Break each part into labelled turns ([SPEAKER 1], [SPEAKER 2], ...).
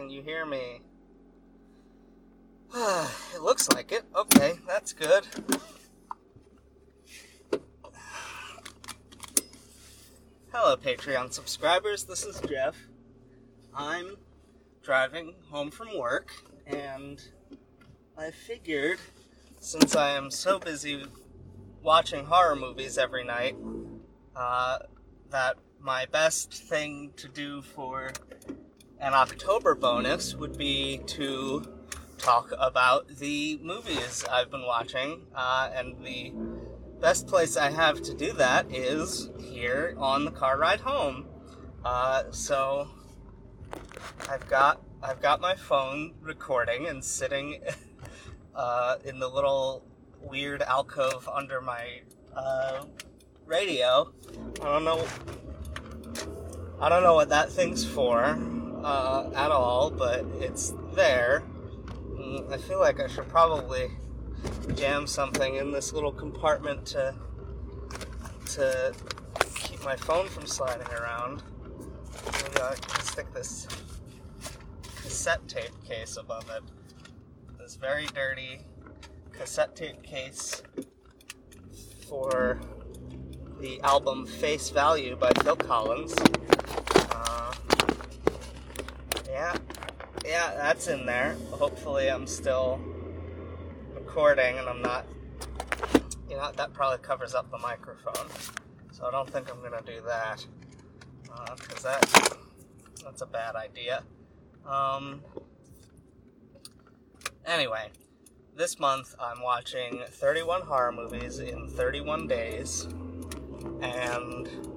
[SPEAKER 1] Can you hear me? it looks like it. Okay, that's good. Hello, Patreon subscribers. This is Jeff. I'm driving home from work, and I figured since I am so busy watching horror movies every night, uh, that my best thing to do for an October bonus would be to talk about the movies I've been watching, uh, and the best place I have to do that is here on the car ride home. Uh, so I've got I've got my phone recording and sitting uh, in the little weird alcove under my uh, radio. I don't know. I don't know what that thing's for uh, at all, but it's there. Mm, I feel like I should probably jam something in this little compartment to to keep my phone from sliding around. Maybe I can stick this cassette tape case above it. This very dirty cassette tape case for the album Face Value by Phil Collins. Yeah, yeah, that's in there. Hopefully, I'm still recording and I'm not. You know, that probably covers up the microphone. So I don't think I'm gonna do that. Because uh, that, that's a bad idea. Um, anyway, this month I'm watching 31 horror movies in 31 days. And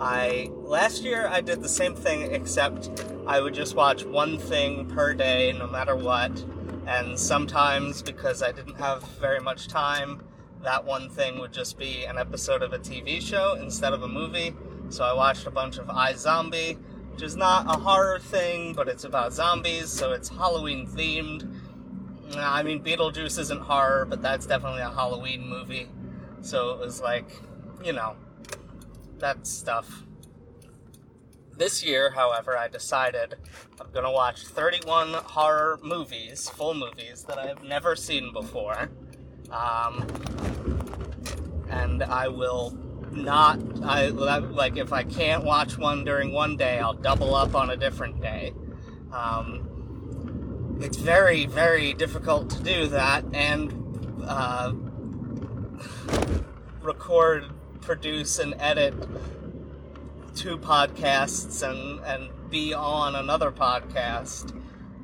[SPEAKER 1] I last year I did the same thing except I would just watch one thing per day no matter what. And sometimes because I didn't have very much time, that one thing would just be an episode of a TV show instead of a movie. So I watched a bunch of iZombie, which is not a horror thing, but it's about zombies, so it's Halloween themed. I mean, Beetlejuice isn't horror, but that's definitely a Halloween movie. So it was like, you know, that stuff. This year, however, I decided I'm gonna watch 31 horror movies, full movies, that I've never seen before. Um, and I will not, I like, if I can't watch one during one day, I'll double up on a different day. Um, it's very, very difficult to do that and uh, record, produce, and edit two podcasts and, and be on another podcast.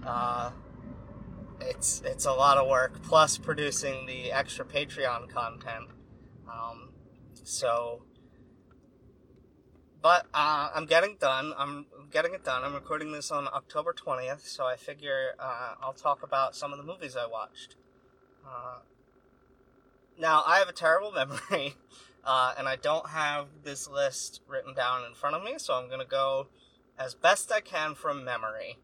[SPEAKER 1] Uh, it's it's a lot of work, plus producing the extra Patreon content. Um, so, but uh, I'm getting done. I'm getting it done. I'm recording this on October 20th, so I figure uh, I'll talk about some of the movies I watched. Uh, now, I have a terrible memory, uh, and I don't have this list written down in front of me, so I'm going to go as best I can from memory,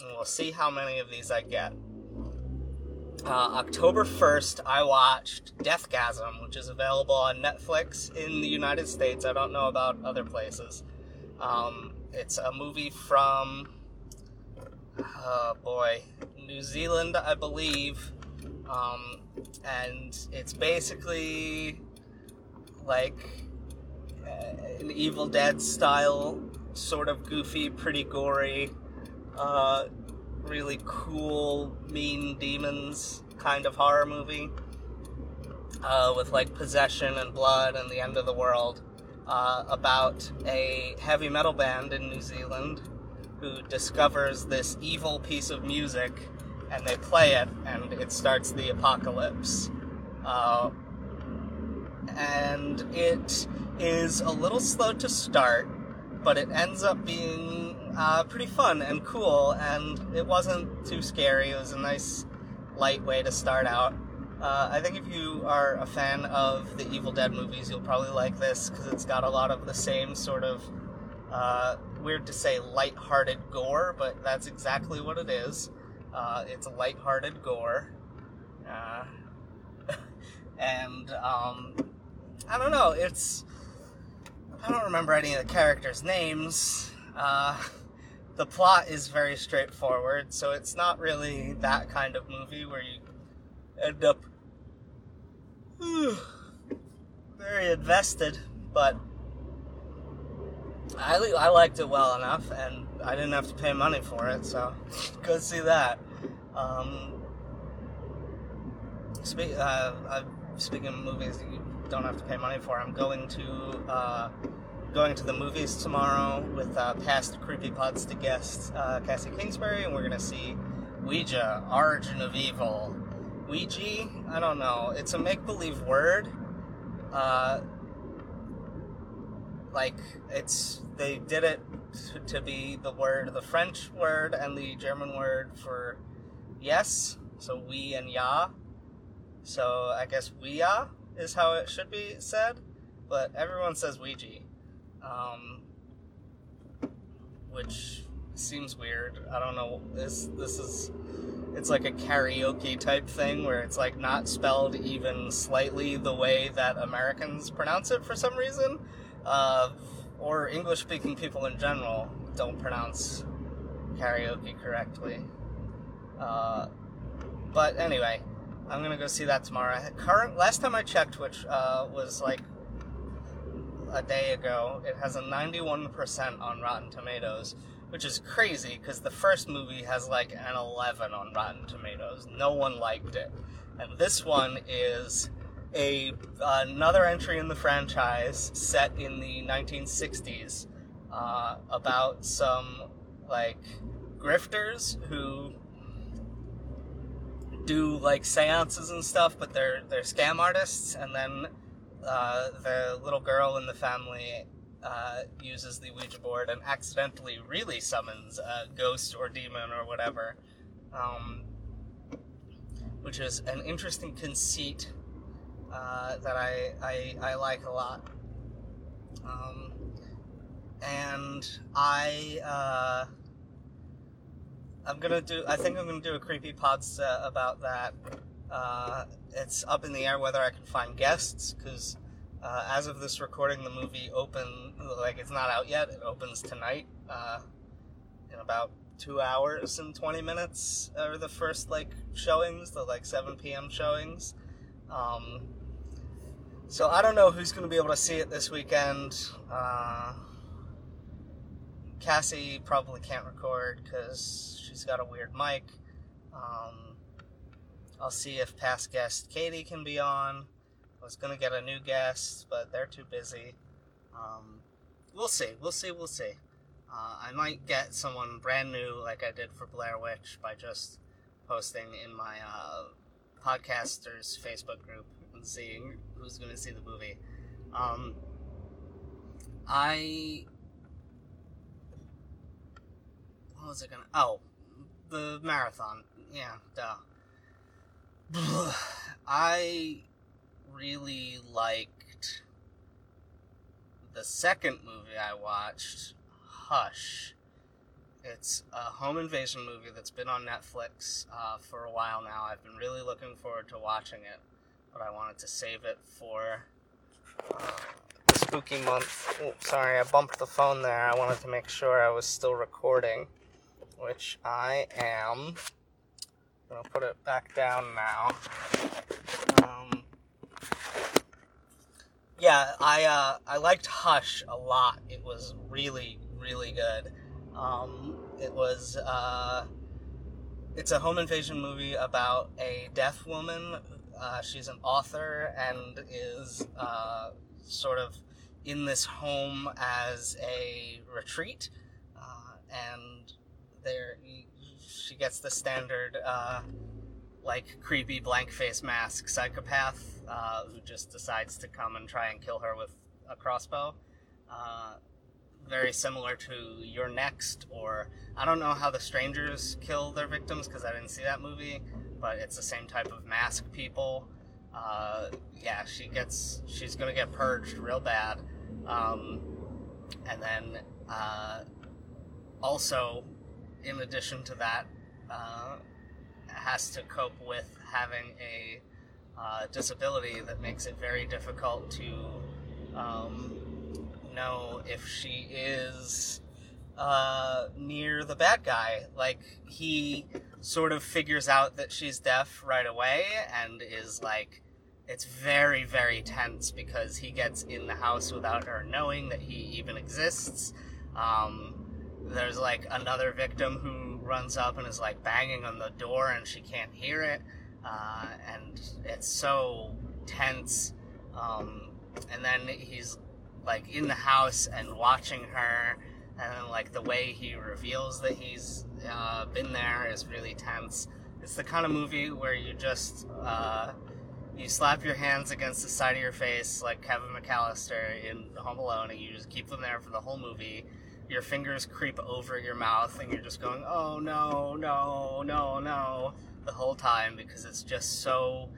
[SPEAKER 1] and we'll see how many of these I get. Uh, October 1st, I watched Deathgasm, which is available on Netflix in the United States. I don't know about other places. Um, it's a movie from, oh boy, New Zealand, I believe. Um, and it's basically like uh, an Evil Dead style, sort of goofy, pretty gory, uh, really cool, mean demons kind of horror movie. Uh, with like possession and blood and the end of the world uh, about a heavy metal band in New Zealand who discovers this evil piece of music and they play it and it starts the apocalypse. And it is a little slow to start, but it ends up being uh, pretty fun and cool, and it wasn't too scary. It was a nice, light way to start out. Uh, I think if you are a fan of the Evil Dead movies, you'll probably like this because it's got a lot of the same sort of uh, weird to say light-hearted gore, but that's exactly what it is. Uh, it's a light-hearted gore, uh, and um, I don't know. It's I don't remember any of the characters' names, uh, the plot is very straightforward, so it's not really that kind of movie where you end up very invested, but I, I liked it well enough, and I didn't have to pay money for it, so go see that. Um, speak, uh, uh, speaking of movies you don't have to pay money for, I'm going to uh, going to the movies tomorrow with uh, past Creepy Podsta guest uh, Cassie Kingsbury, and we're gonna see Ouija: Origin of Evil. Ouija? I don't know. It's a make believe word. Uh, like it's they did it to, to be the word, the French word and the German word for yes. So we and ya. So I guess we ya is how it should be said, but everyone says Ouija um, which seems weird. I don't know. This this is it's like a karaoke type thing where it's like not spelled even slightly the way that Americans pronounce it for some reason, uh, or English speaking people in general don't pronounce karaoke correctly. Uh, but anyway, I'm gonna go see that tomorrow. Current last time I checked, which uh, was like a day ago. It has a 91% on Rotten Tomatoes, which is crazy because the first movie has like an 11 on Rotten Tomatoes. No one liked it. And this one is a another entry in the franchise set in the 1960s uh, about some like grifters who do like seances and stuff, but they're they're scam artists, and then uh, the little girl in the family uh, uses the Ouija board and accidentally really summons a ghost or demon or whatever, um, which is an interesting conceit uh, that I, I, I like a lot. Um, and I uh, I'm gonna do. I think I'm gonna do a creepy pod about that. Uh, it's up in the air whether I can find guests because uh, as of this recording, the movie open like it's not out yet. It opens tonight uh, in about two hours and twenty minutes. Are the first like showings, the like seven p.m. showings. Um, so I don't know who's going to be able to see it this weekend. Uh, Cassie probably can't record because she's got a weird mic. Um, I'll see if past guest Katie can be on. I was gonna get a new guest, but they're too busy. Um, we'll see. We'll see. We'll see. Uh, I might get someone brand new, like I did for Blair Witch, by just posting in my uh, podcasters Facebook group and seeing who's going to see the movie. Um, I what was it gonna? Oh, the marathon. Yeah, duh. I really liked the second movie I watched, Hush. It's a home invasion movie that's been on Netflix uh, for a while now. I've been really looking forward to watching it, but I wanted to save it for uh, the spooky month. Sorry, I bumped the phone there. I wanted to make sure I was still recording, which I am. I'm gonna put it back down now. Um, yeah, I uh, I liked Hush a lot. It was really really good. Um, it was uh, it's a home invasion movie about a deaf woman. Uh, she's an author and is uh, sort of in this home as a retreat, uh, and there she gets the standard uh, like creepy blank face mask psychopath uh, who just decides to come and try and kill her with a crossbow. Uh, very similar to You're Next, or I don't know how the strangers kill their victims because I didn't see that movie, but it's the same type of mask people. Uh, yeah, she gets she's gonna get purged real bad, um, and then uh, also in addition to that, uh, has to cope with having a uh, disability that makes it very difficult to um, know if she is uh, near the bad guy. Like he sort of figures out that she's deaf right away and is like it's very very tense because he gets in the house without her knowing that he even exists um, there's like another victim who runs up and is like banging on the door and she can't hear it uh, and it's so tense um, and then he's like in the house and watching her and like the way he reveals that he's uh, been there is really tense. It's the kind of movie where you just uh, you slap your hands against the side of your face like Kevin McCallister in Home Alone, and you just keep them there for the whole movie. Your fingers creep over your mouth, and you're just going, "Oh no, no, no, no," the whole time because it's just so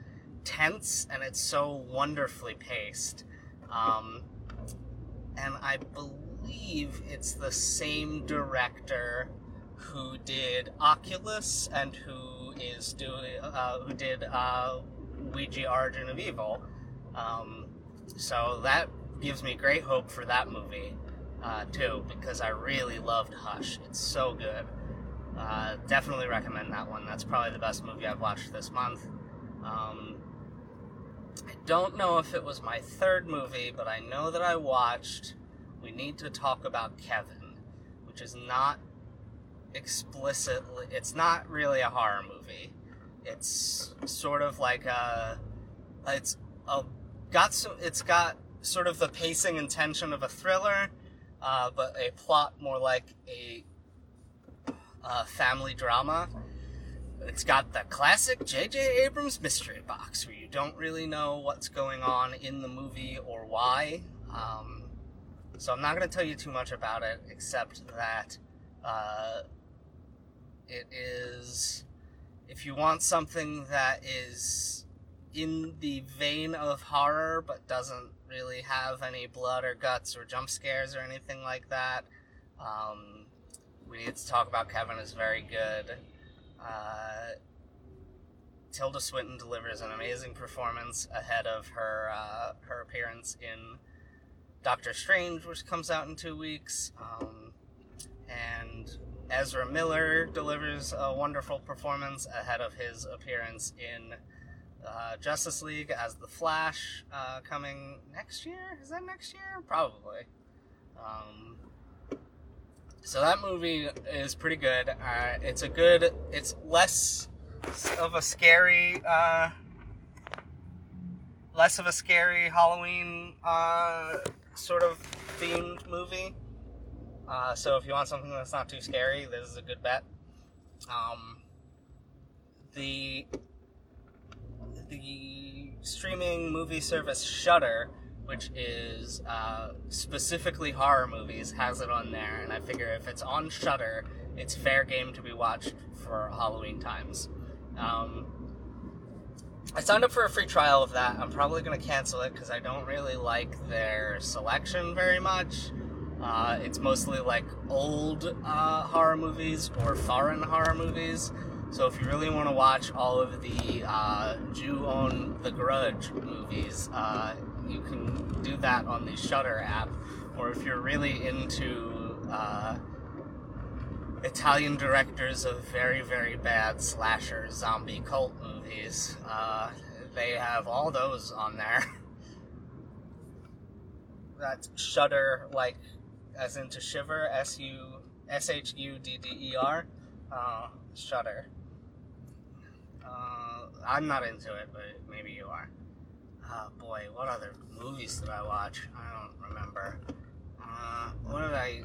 [SPEAKER 1] tense and it's so wonderfully paced. Um, and I believe it's the same director who did Oculus and who is doing uh, who did uh, Ouija Origin of Evil. Um, so that gives me great hope for that movie uh, too because I really loved Hush. It's so good. Uh, definitely recommend that one. That's probably the best movie I've watched this month. Um, I don't know if it was my third movie, but I know that I watched We Need to Talk About Kevin, which is not explicitly, it's not really a horror movie. It's sort of like a, it's a, got some, it's got sort of the pacing and tension of a thriller, uh, but a plot more like a, a family drama. It's got the classic J.J. Abrams mystery box where you don't really know what's going on in the movie or why. Um, so I'm not going to tell you too much about it, except that uh, it is. If you want something that is in the vein of horror but doesn't really have any blood or guts or jump scares or anything like that, um, we need to talk about Kevin is very good. Uh, Tilda Swinton delivers an amazing performance ahead of her uh, her appearance in Doctor Strange, which comes out in two weeks, um, and Ezra Miller delivers a wonderful performance ahead of his appearance in uh, Justice League as the Flash, uh, coming next year. Is that next year? Probably. Um, so that movie is pretty good. Uh, it's a good. It's less of a scary. Uh, less of a scary Halloween uh, sort of themed movie. Uh, so if you want something that's not too scary, this is a good bet. Um, the the streaming movie service Shudder, which is uh, specifically horror movies, has it on there, and I figure if it's on Shudder, it's fair game to be watched for Halloween times. Um, I signed up for a free trial of that. I'm probably going to cancel it because I don't really like their selection very much. Uh, it's mostly like old uh, horror movies or foreign horror movies. So if you really want to watch all of the uh, Ju-on The Grudge movies, uh, you can do that on the Shudder app. Or if you're really into uh, Italian directors of very, very bad slasher zombie cult movies, uh, they have all those on there. That's Shudder, like as in to shiver, S U S H U D D E R, uh, Shudder. Uh, I'm not into it, but maybe you are. Oh boy, what other movies did I watch? I don't remember. Uh, what did I?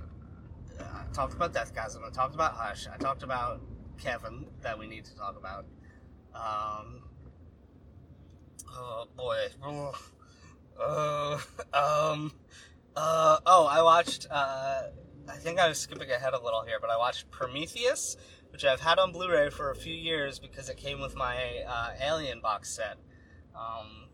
[SPEAKER 1] Uh, I talked about Deathgasm. I talked about Hush. I talked about Kevin that we need to talk about. Um, oh boy. Uh, um, uh, oh, I watched, uh, I think I was skipping ahead a little here, but I watched Prometheus, which I've had on Blu-ray for a few years because it came with my, uh, Alien box set. Um,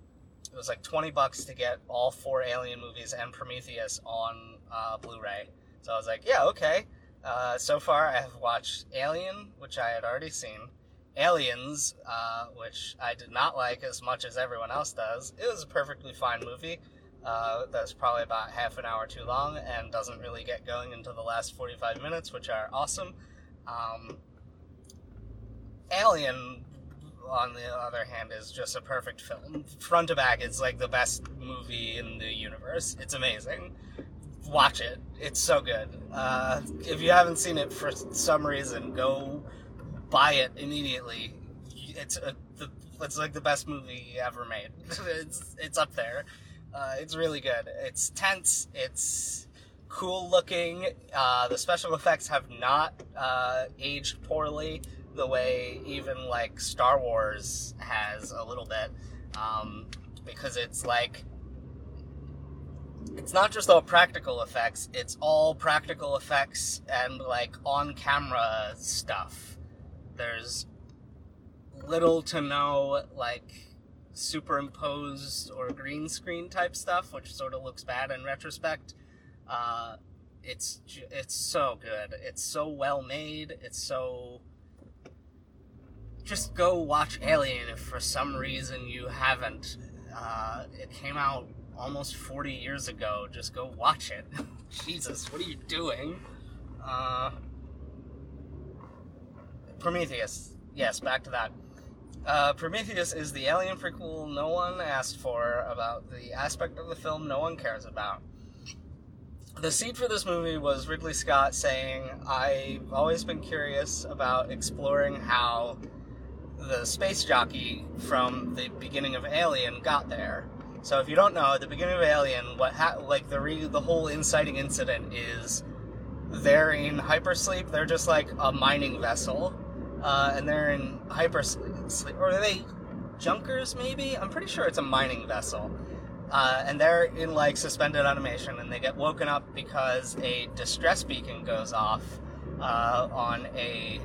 [SPEAKER 1] it was like 20 bucks to get all four Alien movies and Prometheus on, uh, Blu-ray. So I was like, yeah, okay. Uh, so far I have watched Alien, which I had already seen, Aliens, uh, which I did not like as much as everyone else does. It was a perfectly fine movie. uh, that's probably about half an hour too long and doesn't really get going until the last 45 minutes, which are awesome. Um, Alien, on the other hand, is just a perfect film. Front to back, it's like the best movie in the universe. It's amazing. Watch it. It's so good. Uh, if you haven't seen it for some reason, go buy it immediately. It's a, the, it's like the best movie ever made. it's it's up there. Uh, it's really good. It's tense. It's cool looking. Uh, the special effects have not uh, aged poorly the way even like Star Wars has a little bit, um, because it's like it's not just all practical effects; it's all practical effects and like on camera stuff. There's little to no like superimposed or green screen type stuff, which sort of looks bad in retrospect. Uh, it's it's so good. It's so well made. It's so. Just go watch Alien if for some reason you haven't. Uh, it came out almost 40 years ago. Just go watch it. Jesus, what are you doing? Uh, Prometheus. Yes, back to that. Uh, Prometheus is the alien prequel no one asked for about the aspect of the film no one cares about. The seed for this movie was Ridley Scott saying, I've always been curious about exploring how the space jockey from the beginning of Alien got there. So if you don't know, at the beginning of Alien, what ha- like the re- the whole inciting incident is they're in hypersleep. They're just like a mining vessel uh, and they're in hypersleep, or are they junkers? Maybe I'm pretty sure it's a mining vessel, uh, and they're in like suspended animation, and they get woken up because a distress beacon goes off uh, on a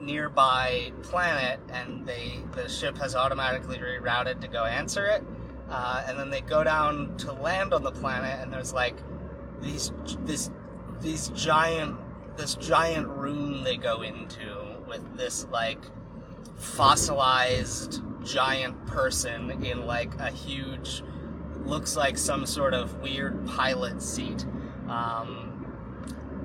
[SPEAKER 1] nearby planet, and they the ship has automatically rerouted to go answer it, uh, and then they go down to land on the planet, and there's like these this these giant this giant room they go into with this like fossilized giant person in like a huge looks like some sort of weird pilot seat. Um,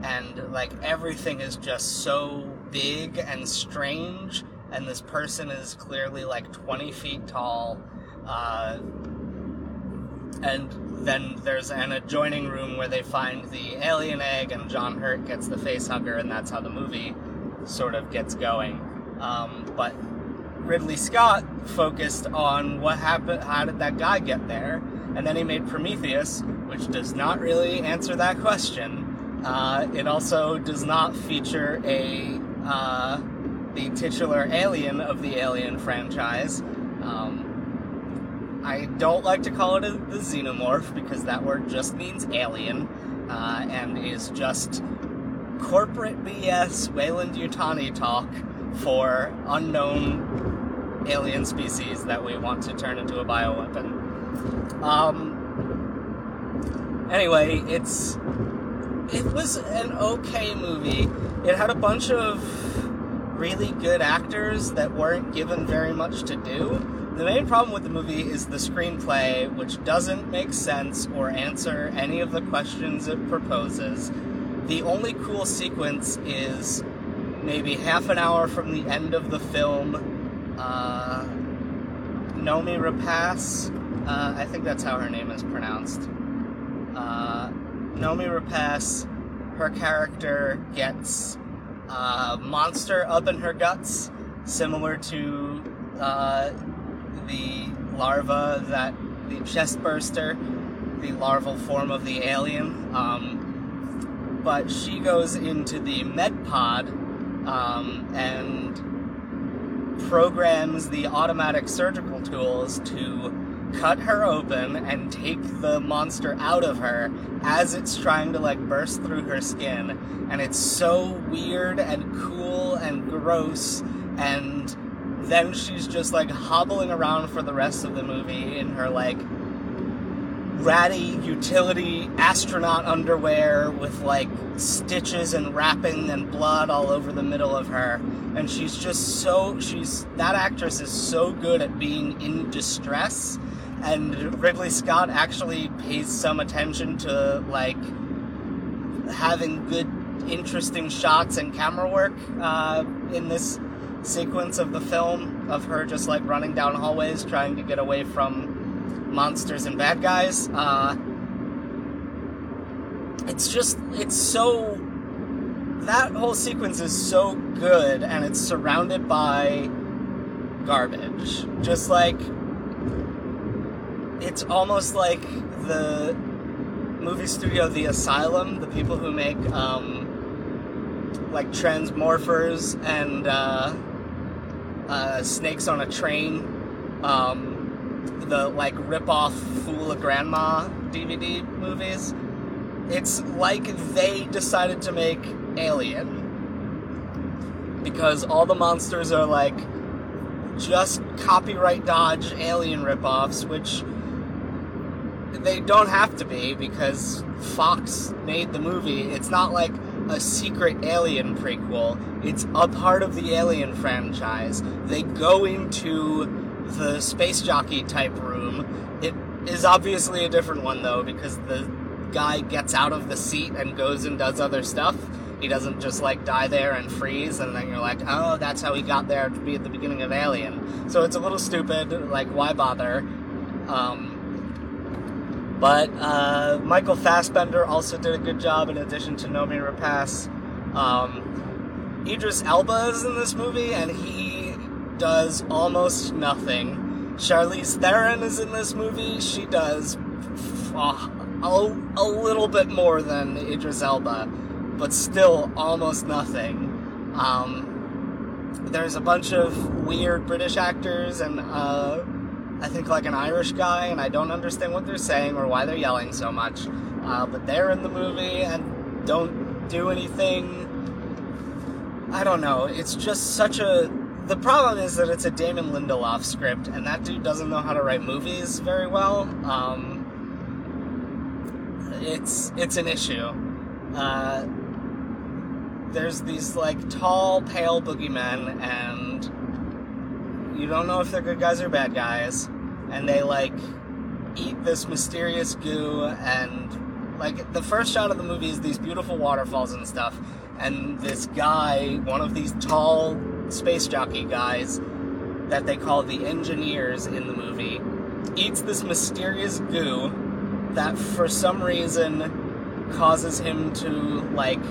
[SPEAKER 1] and like everything is just so big and strange and this person is clearly like 20 feet tall uh, and then there's an adjoining room where they find the alien egg and john hurt gets the face hugger and that's how the movie sort of gets going. Um, but Ridley Scott focused on what happened, how did that guy get there? And then he made Prometheus, which does not really answer that question. Uh, it also does not feature a uh, the titular alien of the Alien franchise. Um, I don't like to call it a, the xenomorph because that word just means alien uh, and is just corporate BS Weyland-Yutani talk for unknown alien species that we want to turn into a bioweapon. Um, anyway, it's it was an okay movie. It had a bunch of really good actors that weren't given very much to do. The main problem with the movie is the screenplay, which doesn't make sense or answer any of the questions it proposes the only cool sequence is maybe half an hour from the end of the film. Uh, Noomi Rapace, uh, I think that's how her name is pronounced. Uh, Noomi Rapace, her character gets a uh, monster up in her guts, similar to uh, the larva that the chest burster, the larval form of the alien. Um, but she goes into the med pod um, and programs the automatic surgical tools to cut her open and take the monster out of her as it's trying to like burst through her skin. And it's so weird and cool and gross and then she's just like hobbling around for the rest of the movie in her like ratty utility astronaut underwear with like stitches and wrapping and blood all over the middle of her. And she's just so she's that actress is so good at being in distress and Ridley Scott actually pays some attention to like having good, interesting shots and camera work uh, in this sequence of the film of her just like running down hallways trying to get away from monsters and bad guys. Uh, it's just it's so that whole sequence is so good and it's surrounded by garbage just like it's almost like the movie studio the asylum the people who make um, like transmorphers and uh, uh, snakes on a train um, the like rip-off fool of grandma dvd movies. It's like they decided to make Alien because all the monsters are like just copyright dodge alien ripoffs, which they don't have to be because Fox made the movie. It's not like a secret alien prequel, it's a part of the alien franchise. They go into the space jockey type room. It is obviously a different one though because the guy gets out of the seat and goes and does other stuff. He doesn't just like die there and freeze, and then you're like, oh, that's how he got there to be at the beginning of Alien. So it's a little stupid. Like, why bother? Um, but uh, Michael Fassbender also did a good job in addition to Noomi Rapace. Um, Idris Elba is in this movie, and he does almost nothing. Charlize Theron is in this movie. She does uh, a, a little bit more than Idris Elba, but still almost nothing. Um, there's a bunch of weird British actors and uh, I think like an Irish guy, and I don't understand what they're saying or why they're yelling so much. Uh, but they're in the movie and don't do anything. I don't know. It's just such a. The problem is that it's a Damon Lindelof script, and that dude doesn't know how to write movies very well. Um, it's it's an issue. Uh, there's these like tall, pale boogeymen, and you don't know if they're good guys or bad guys, and they like eat this mysterious goo and like the first shot of the movie is these beautiful waterfalls and stuff and this guy one of these tall space jockey guys that they call the engineers in the movie eats this mysterious goo that for some reason causes him to like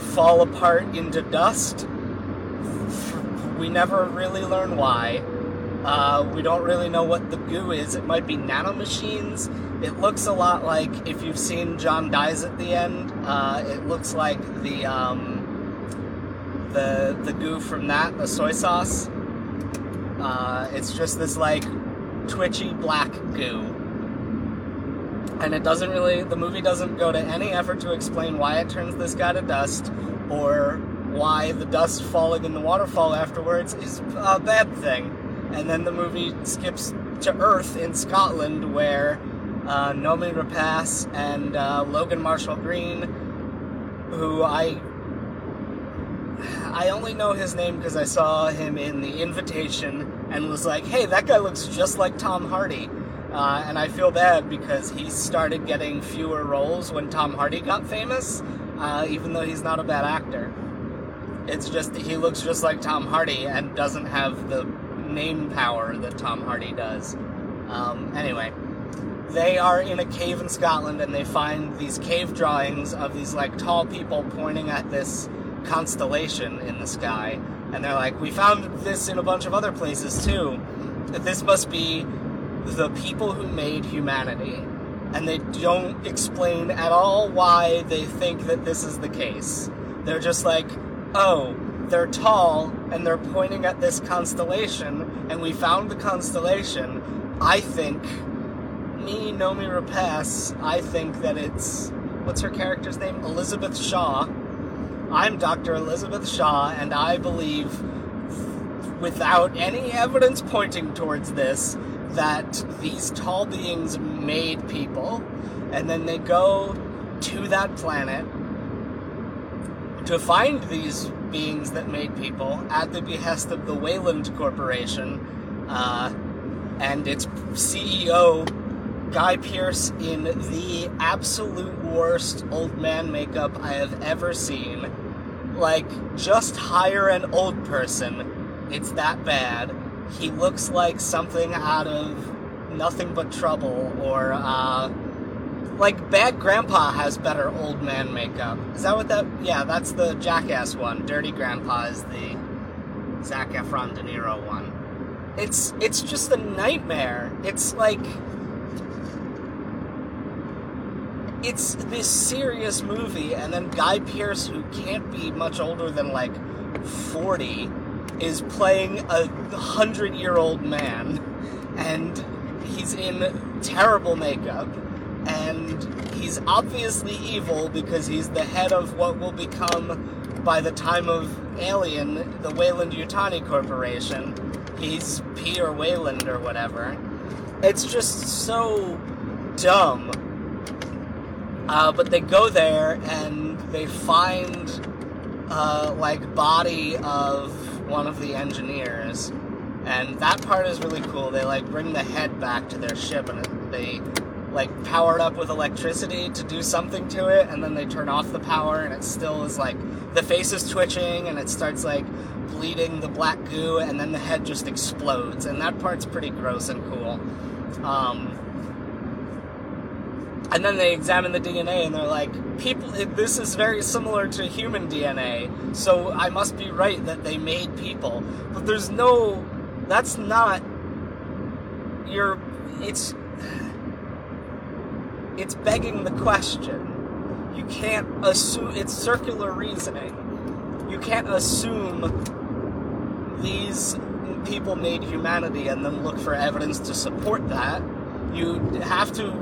[SPEAKER 1] fall apart into dust. We never really learn why. Uh, we don't really know what the goo is. It might be nanomachines. It looks a lot like if you've seen John dies at the end. Uh, it looks like the um, the the goo from that, the soy sauce. Uh, it's just this like twitchy black goo and it doesn't really the movie doesn't go to any effort to explain why it turns this guy to dust or why the dust falling in the waterfall afterwards is a bad thing and then the movie skips to earth in scotland where uh, Noomi Rapace and uh, Logan Marshall Green, who I I only know his name because I saw him in The Invitation and was like, hey, that guy looks just like Tom Hardy. Uh, and I feel bad because he started getting fewer roles when Tom Hardy got famous, uh, even though he's not a bad actor. It's just he looks just like Tom Hardy and doesn't have the name power that Tom Hardy does. Um, anyway, they are in a cave in Scotland and they find these cave drawings of these like tall people pointing at this constellation in the sky. And they're like, we found this in a bunch of other places too. This must be the people who made humanity. And they don't explain at all why they think that this is the case. They're just like, oh, they're tall and they're pointing at this constellation, and we found the constellation. I think, me, Noomi Rapace, I think that it's, what's her character's name? Elizabeth Shaw. I'm Dr. Elizabeth Shaw, and I believe, without any evidence pointing towards this, that these tall beings made people, and then they go to that planet to find these beings that made people at the behest of the Weyland Corporation. Uh, and its CEO Guy Pearce, in the absolute worst old man makeup I have ever seen. Like, just hire an old person. It's that bad. He looks like something out of Nothing But Trouble or, uh, like Bad Grandpa has better old man makeup. Is that what that? Yeah, that's the Jackass one. Dirty Grandpa is the Zac Efron De Niro one. It's it's just a nightmare. It's like it's this serious movie, and then Guy Pearce, who can't be much older than like 40, is playing a hundred year old man, and he's in terrible makeup, and he's obviously evil because he's the head of what will become, by the time of Alien, the Weyland Yutani Corporation. He's Peter Weyland or whatever. It's just so dumb uh, but they go there and they find uh, like body of one of the engineers, and that part is really cool. They like bring the head back to their ship and they like powered up with electricity to do something to it, and then they turn off the power and it still is like the face is twitching and it starts like bleeding the black goo, and then the head just explodes, and that part's pretty gross and cool. Um, and then they examine the DNA and they're like, people, this is very similar to human DNA, so I must be right that they made people. But there's no, that's not, you're, it's, it's begging the question. You can't assume, it's circular reasoning. You can't assume these people made humanity and then look for evidence to support that. You have to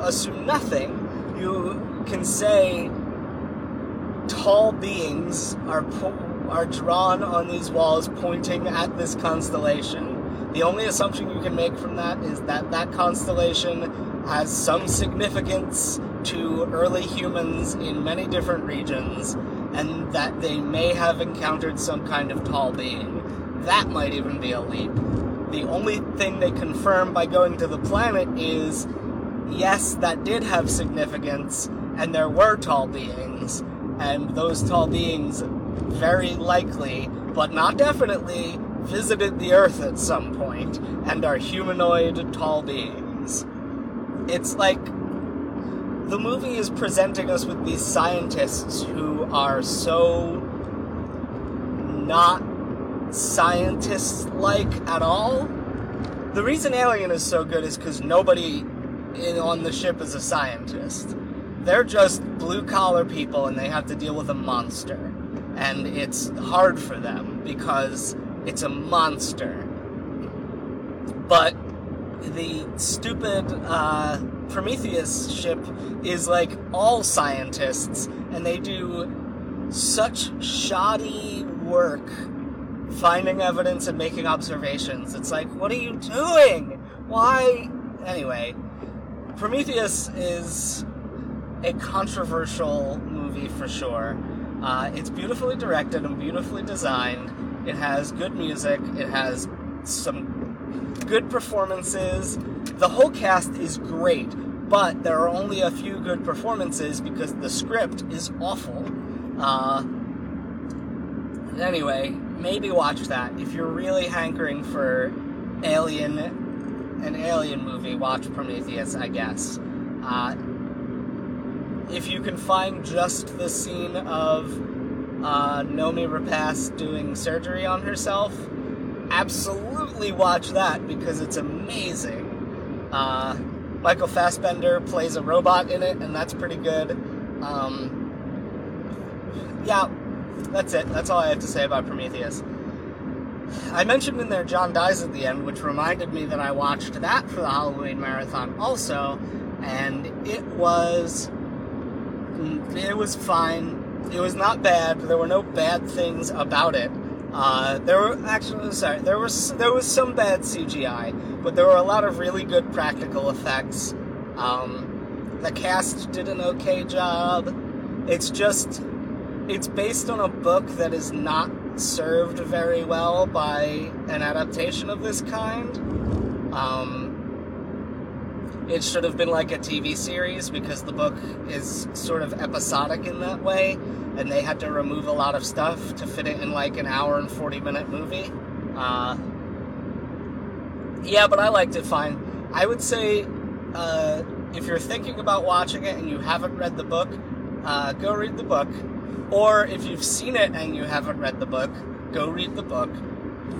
[SPEAKER 1] assume nothing. You can say tall beings are are drawn on these walls pointing at this constellation. The only assumption you can make from that is that that constellation has some significance to early humans in many different regions and that they may have encountered some kind of tall being. That might even be a leap. The only thing they confirm by going to the planet is yes, that did have significance, and there were tall beings, and those tall beings very likely, but not definitely, visited the Earth at some point and are humanoid tall beings. It's like the movie is presenting us with these scientists who are so not scientists like at all. The reason Alien is so good is because nobody in, on the ship is a scientist. They're just blue collar people and they have to deal with a monster. And it's hard for them because it's a monster. But the stupid uh, Prometheus ship is like all scientists, and they do such shoddy work finding evidence and making observations. It's like, what are you doing? Why? Anyway, Prometheus is a controversial movie for sure. Uh, it's beautifully directed and beautifully designed. It has good music. It has some good performances. The whole cast is great, but there are only a few good performances because the script is awful. Uh, anyway, maybe watch that. If you're really hankering for Alien an alien movie, watch Prometheus, I guess. Uh, if you can find just the scene of uh, Noomi Rapace doing surgery on herself, absolutely watch that because it's amazing. Uh, Michael Fassbender plays a robot in it, and that's pretty good. Um, yeah, that's it. That's all I have to say about Prometheus. I mentioned in there John Dies at the End, which reminded me that I watched that for the Halloween marathon also, and it was it was fine. It was not bad. There were no bad things about it. Uh, there were actually sorry, there was there was some bad CGI, but there were a lot of really good practical effects. Um, the cast did an okay job. It's just it's based on a book that is not served very well by an adaptation of this kind. Um, it should have been like a TV series because the book is sort of episodic in that way, and they had to remove a lot of stuff to fit it in like an hour and 40 minute movie. Uh, yeah, but I liked it fine. I would say uh, if you're thinking about watching it and you haven't read the book, uh, go read the book. Or if you've seen it and you haven't read the book, go read the book.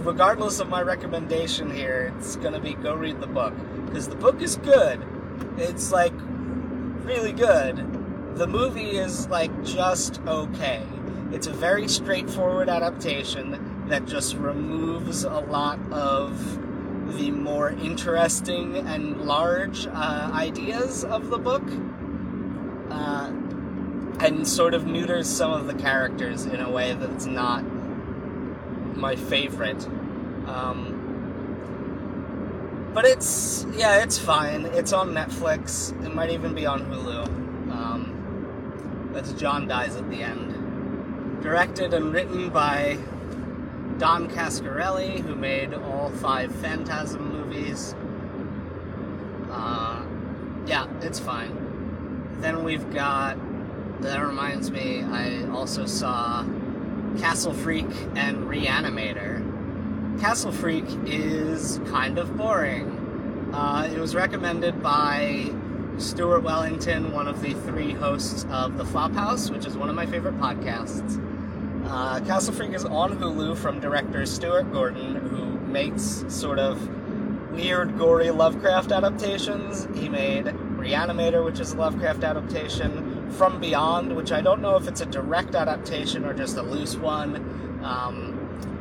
[SPEAKER 1] Regardless of my recommendation here, it's gonna be go read the book. Because the book is good. It's like really good. The movie is like just okay. It's a very straightforward adaptation that just removes a lot of the more interesting and large uh, ideas of the book. Uh, and sort of neuters some of the characters in a way that's not my favorite. Um, but it's yeah, it's fine. It's on Netflix. It might even be on Hulu. Um, that's John dies at the end. Directed and written by Don Coscarelli, who made all five Phantasm movies. Uh, yeah, it's fine. Then we've got. That reminds me, I also saw Castle Freak and Reanimator. Castle Freak is kind of boring. Uh, it was recommended by Stuart Wellington, one of the three hosts of The Flophouse, which is one of my favorite podcasts. Uh, Castle Freak is on Hulu from director Stuart Gordon, who makes sort of weird, gory Lovecraft adaptations. He made Reanimator, which is a Lovecraft adaptation, From Beyond, which I don't know if it's a direct adaptation or just a loose one. Um,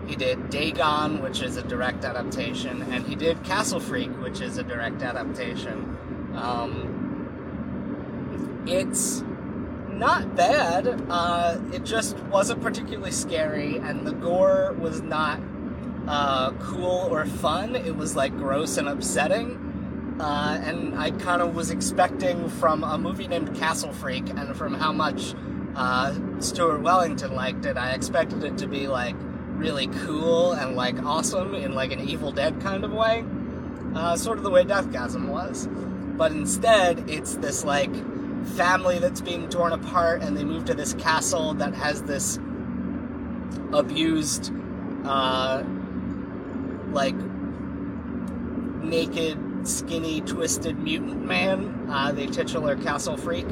[SPEAKER 1] he did Dagon, which is a direct adaptation, and he did Castle Freak, which is a direct adaptation. Um, it's not bad. Uh, it just wasn't particularly scary, and the gore was not uh, cool or fun. It was like gross and upsetting. Uh, and I kind of was expecting from a movie named Castle Freak, and from how much uh, Stuart Wellington liked it, I expected it to be like really cool and like awesome in like an Evil Dead kind of way, uh, sort of the way Deathgasm was. But instead, it's this like family that's being torn apart, and they move to this castle that has this abused, uh, like naked, skinny, twisted mutant man. Uh, the titular castle freak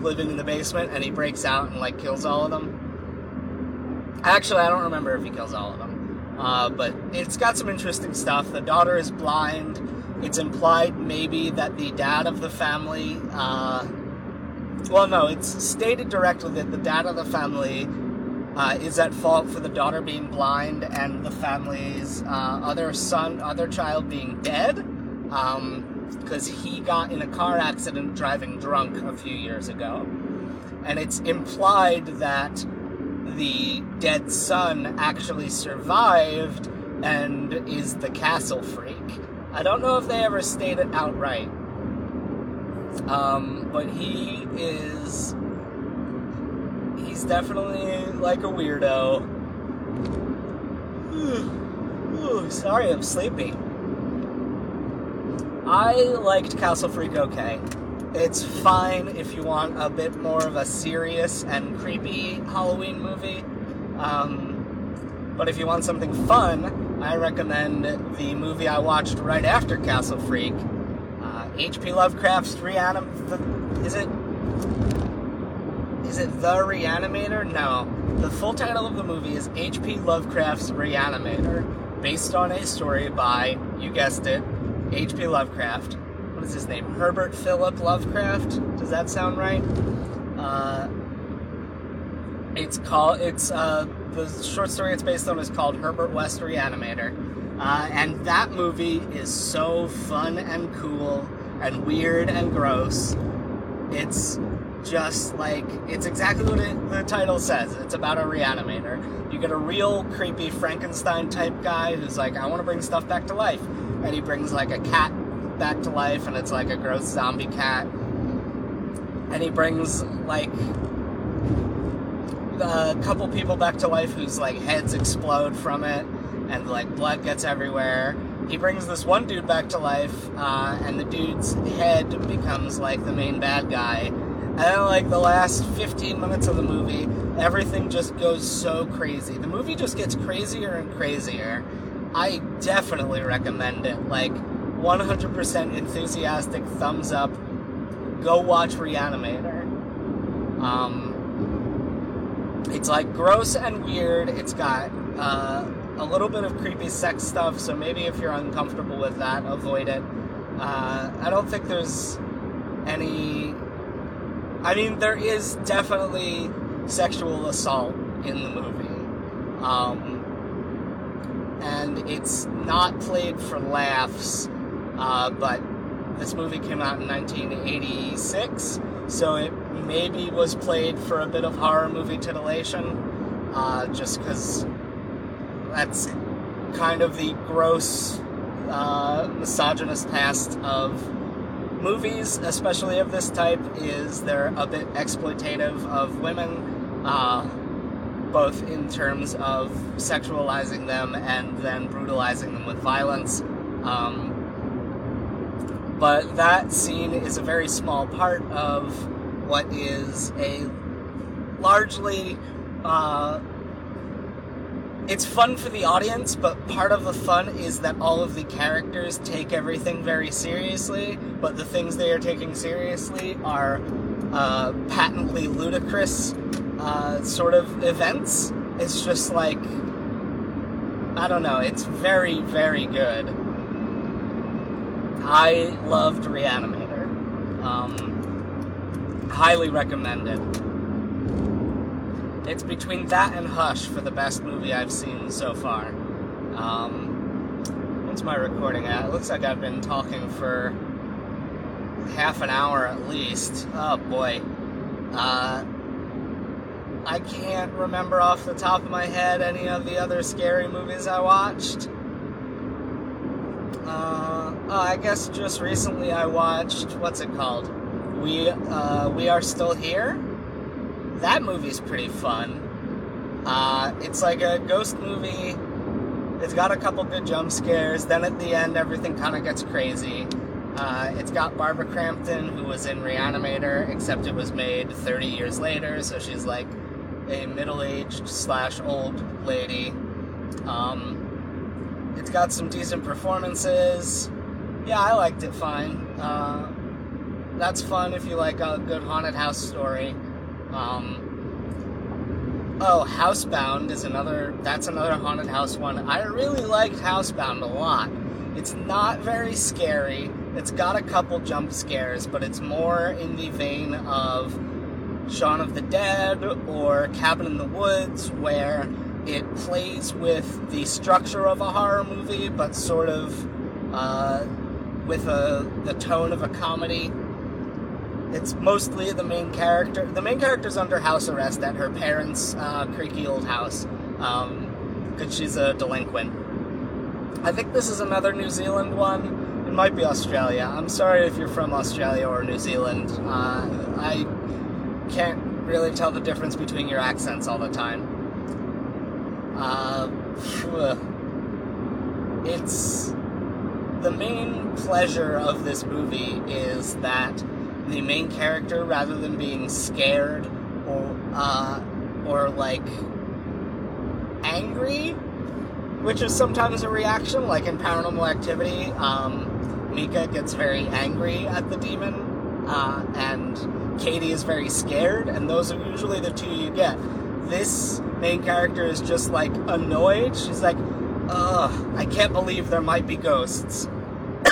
[SPEAKER 1] living in the basement, and he breaks out and like kills all of them. Actually, I don't remember if he kills all of them, uh, but it's got some interesting stuff. The daughter is blind. It's implied maybe that the dad of the family uh, well, no, it's stated directly that the dad of the family uh, is at fault for the daughter being blind and the family's uh, other son, other child being dead, because um, he got in a car accident driving drunk a few years ago. And it's implied that the dead son actually survived and is the castle freak. I don't know if they ever state it outright. Um, but he is. He's definitely like a weirdo. Ooh, sorry, I'm sleepy. I liked Castle Freak okay. It's fine if you want a bit more of a serious and creepy Halloween movie. Um, but if you want something fun, I recommend the movie I watched right after Castle Freak, H.P. Lovecraft's Reanim. Is it? Is it The Reanimator? No. The full title of the movie is H.P. Lovecraft's Reanimator, based on a story by, you guessed it, H.P. Lovecraft. What is his name? Herbert Philip Lovecraft? Does that sound right? Uh, it's called. It's uh, the short story it's based on is called Herbert West Reanimator, uh, and that movie is so fun and cool and weird and gross. It's just like it's exactly what it, the title says. It's about a reanimator. You get a real creepy Frankenstein type guy who's like, I want to bring stuff back to life, and he brings like a cat back to life, and it's like a gross zombie cat, and he brings like a couple people back to life whose like heads explode from it, and like blood gets everywhere he brings this one dude back to life, uh, and the dude's head becomes like the main bad guy. And then, like the last 15 minutes of the movie, everything just goes so crazy. The movie just gets crazier and crazier. I definitely recommend it. Like, 100% enthusiastic thumbs up. Go watch Reanimator. Um, it's like gross and weird. It's got uh, a little bit of creepy sex stuff, so maybe if you're uncomfortable with that, avoid it. Uh, I don't think there's any. I mean, there is definitely sexual assault in the movie. Um, and it's not played for laughs, uh, but this movie came out in 1986, so it maybe was played for a bit of horror movie titillation, uh, just because that's kind of the gross, uh, misogynist past of movies, especially of this type, is they're a bit exploitative of women, uh, both in terms of sexualizing them and then brutalizing them with violence. Um, but that scene is a very small part of what is a largely uh, it's fun for the audience, but part of the fun is that all of the characters take everything very seriously, but the things they are taking seriously are uh, patently ludicrous uh, sort of events. It's just like, I don't know, it's very, very good. I loved Reanimator. Um, highly recommend it. It's between that and Hush for the best movie I've seen so far. Um, what's my recording at? It looks like I've been talking for half an hour at least. Oh boy. Uh, I can't remember off the top of my head any of the other scary movies I watched. Uh, oh, I guess just recently I watched what's it called? We uh, we are still here. That movie's pretty fun. Uh, it's like a ghost movie. It's got a couple good jump scares. Then at the end, everything kind of gets crazy. Uh, it's got Barbara Crampton, who was in Reanimator, except it was made 30 years later, so she's like a middle-aged slash old lady. Um, it's got some decent performances. Yeah, I liked it fine. Uh, that's fun if you like a good haunted house story. Um, oh, Housebound is another. That's another haunted house one. I really liked Housebound a lot. It's not very scary. It's got a couple jump scares, but it's more in the vein of Shaun of the Dead or Cabin in the Woods, where it plays with the structure of a horror movie, but sort of uh, with a the tone of a comedy. It's mostly the main character. The main character's under house arrest at her parents' uh, creaky old house because um, she's a delinquent. I think this is another New Zealand one. It might be Australia. I'm sorry if you're from Australia or New Zealand. Uh, I can't really tell the difference between your accents all the time. Uh, it's the main pleasure of this movie is that the main character, rather than being scared or uh, or like angry, which is sometimes a reaction, like in Paranormal Activity, um, Micah gets very angry at the demon, uh, and Katie is very scared, and those are usually the two you get. This main character is just like annoyed. She's like, ugh, I can't believe there might be ghosts.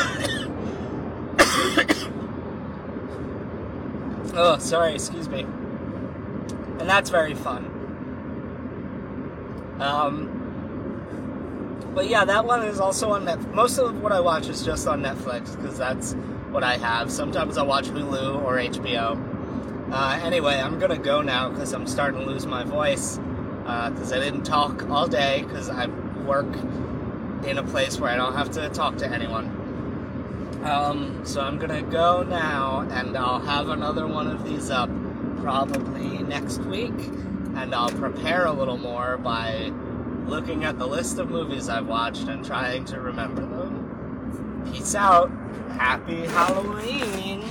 [SPEAKER 1] oh, sorry, excuse me. And that's very fun. Um, but yeah, that one is also on Netflix. Most of what I watch is just on Netflix because that's what I have. Sometimes I watch Hulu or HBO. Uh, anyway, I'm gonna go now because I'm starting to lose my voice because uh, I didn't talk all day because I work in a place where I don't have to talk to anyone. Um, so I'm gonna go now, and I'll have another one of these up probably next week, and I'll prepare a little more by looking at the list of movies I've watched and trying to remember them. Peace out. Happy Halloween.